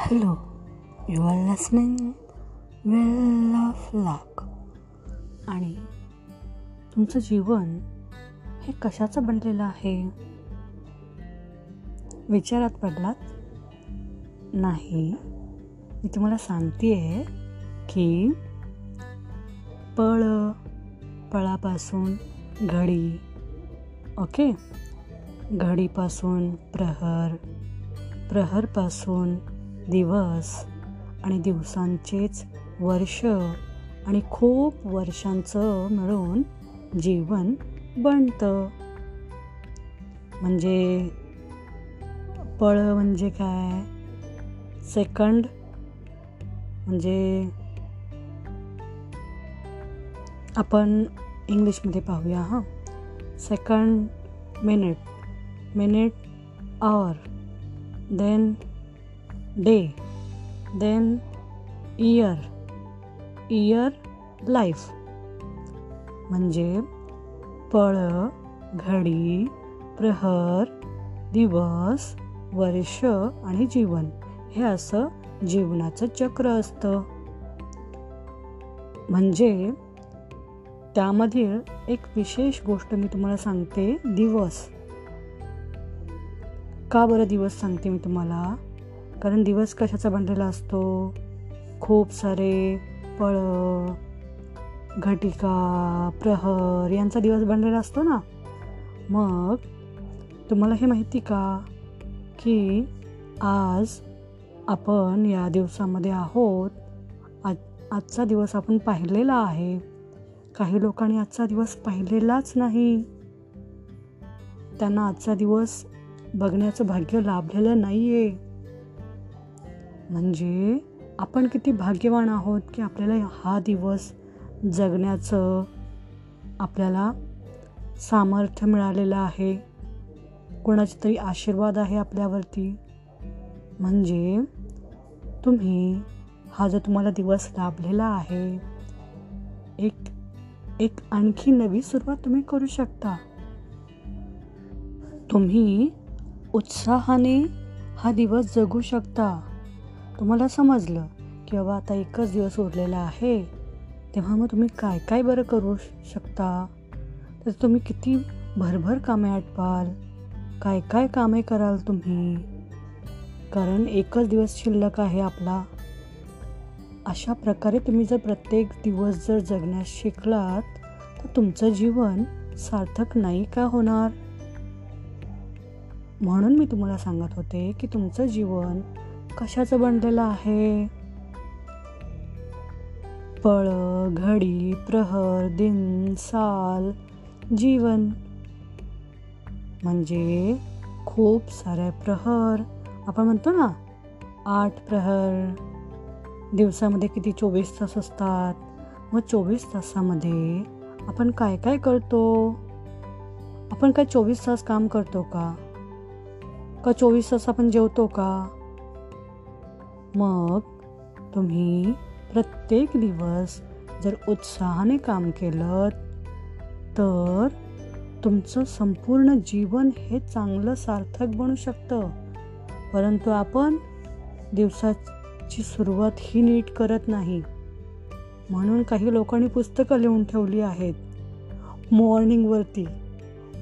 Hello you are listening well of luck आणि तुमचं जीवन हे कशाचं बनलेलं आहे? विचारात पडलात? नाही. मी तुम्हाला सांगते आहे की पळ पळापासून घडी ओके? घडीपासून प्रहर प्रहरपासून दिवस आणि दिवसांचेच वर्ष आणि खूप वर्षांचं मिळून जीवन बनतं. म्हणजे पळ म्हणजे काय? सेकंड म्हणजे आपण इंग्लिशमध्ये पाहूया हां. Second minute minute hour then day then year year life म्हणजे पळ घडी प्रहर दिवस वर्ष आणि जीवन. हे असं जीवनाचं चक्र असतं. म्हणजे त्यामधील एक विशेष गोष्ट मी तुम्हाला सांगते दिवस. का बरं दिवस सांगते मी तुम्हाला? कारण दिवस कशाचा बनलेला असतो? खूप सारे पळ घटिका प्रहर यांचा दिवस बनलेला असतो ना? मग तुम्हाला हे माहिती का? की आज आपण या दिवसामध्ये आहोत. आज आजचा दिवस आपण पाहिलेला आहे. काही लोकांनी आजचा दिवस पाहिलेलाच नाही. त्यांना आजचा दिवस बघण्याचं भाग्य लाभलेलं नाही आहे म्हणजे आपण किती भाग्यवान आहोत की आपल्याला हा दिवस जगण्याचं आपल्याला सामर्थ्य मिळालेलं आहे. कोणाचे तरी आशीर्वाद आहे आपल्यावरती. म्हणजे तुम्ही हा जो तुम्हाला दिवस लाभलेला आहे एक एक आणखी नवी सुरुवात तुम्ही करू शकता. तुम्ही उत्साहाने हा दिवस जगू शकता. तुम्हाला समजलं की बाबा आता एकच दिवस उरलेला आहे तेव्हा मग तुम्ही काय काय बरं करू शकता? तर तुम्ही किती भरभर कामे आटपाल. काय काय कामे कराल तुम्ही? कारण एकच दिवस शिल्लक आहे आपला. अशा प्रकारे तुम्ही जर प्रत्येक दिवस जर जगण्यास शिकलात तर तुमचं जीवन सार्थक नाही का होणार? म्हणून मी तुम्हाला सांगत होते की तुमचं जीवन कशाचं बनलेलं आहे? पळ घडी प्रहर दिन साल जीवन. म्हणजे खूप साऱ्या प्रहर. आपण म्हणतो ना आठ प्रहर. दिवसामध्ये किती चोवीस तास असतात. मग चोवीस तासामध्ये आपण काय काय करतो? आपण काय चोवीस तास काम करतो का? का चोवीस तास आपण जेवतो का? मग तुम्ही प्रत्येक दिवस जर उत्साहाने काम केलं तर तुमचं संपूर्ण जीवन हे चांगलं सार्थक बनू शकतं. परंतु आपण दिवसाची सुरुवात ही नीट करत नाही. म्हणून काही लोकांनी पुस्तकं लिहून ठेवली आहेत. मॉर्निंगवरती.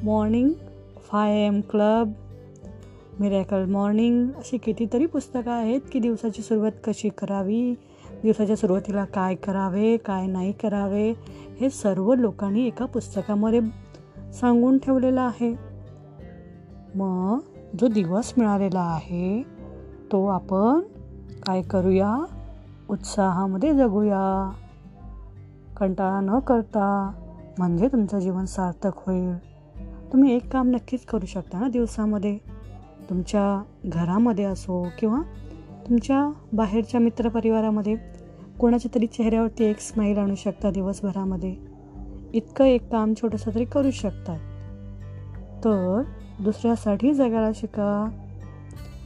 Morning five M club miracle morning अशी कितीतरी पुस्तकं आहेत की दिवसाची सुरुवात कशी करावी दिवसाच्या सुरुवातीला काय करावे काय नाही करावे हे सर्व लोकांनी एका पुस्तकामध्ये सांगून ठेवलेलं आहे. मग जो दिवस मिळालेला आहे तो आपण काय करूया? उत्साहामध्ये जगूया. कंटाळा न करता म्हणजे तुमचं जीवन सार्थक होईल. तुम्ही एक काम नक्कीच करू शकता ना दिवसामध्ये? तुमच्या घरामध्ये असो किंवा तुमच्या बाहेरच्या मित्रपरिवारामध्ये कोणाच्या तरी चेहऱ्यावरती एक स्माईल आणू शकता दिवसभरामध्ये. इतकं एक काम छोटंसं तरी करू शकतात. तर दुसऱ्यासाठी जगायला शिका.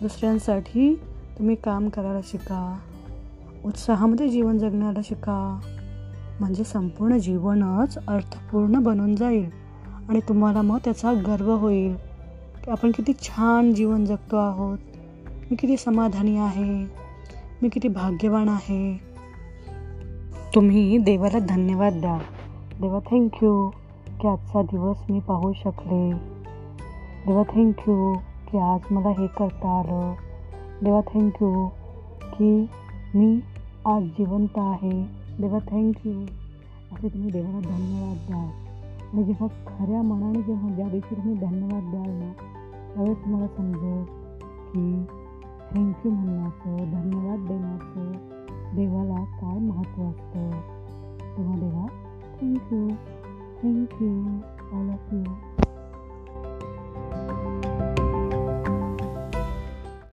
दुसऱ्यांसाठी तुम्ही काम करायला शिका. उत्साहामध्ये जीवन जगण्याला शिका. म्हणजे संपूर्ण जीवनच अर्थपूर्ण बनून जाईल आणि तुम्हाला मग त्याचा गर्व होईल. की आपण किती छान जीवन जगतो आहोत. मी किती समाधानी आहे. मी किती भाग्यवान आहे. तुम्ही देवाला धन्यवाद द्या. देवा थँक्यू की आजचा दिवस मी पाहू शकले. देवा थँक्यू की आज मला हे करता आलं. देवा थँक्यू की मी आज जिवंत आहे. देवा थँक्यू असे तुम्ही देवाला धन्यवाद द्या. आणि जेव्हा खऱ्या मनाने जेव्हा ज्या दिवशी तुम्ही धन्यवाद द्याल ना त्यावेळेस तुम्हाला समजेल की थँक्यू म्हणण्याचं धन्यवाद देण्याचं देवाला काय महत्त्व असतं? तेव्हा देवा thank you thank you all of you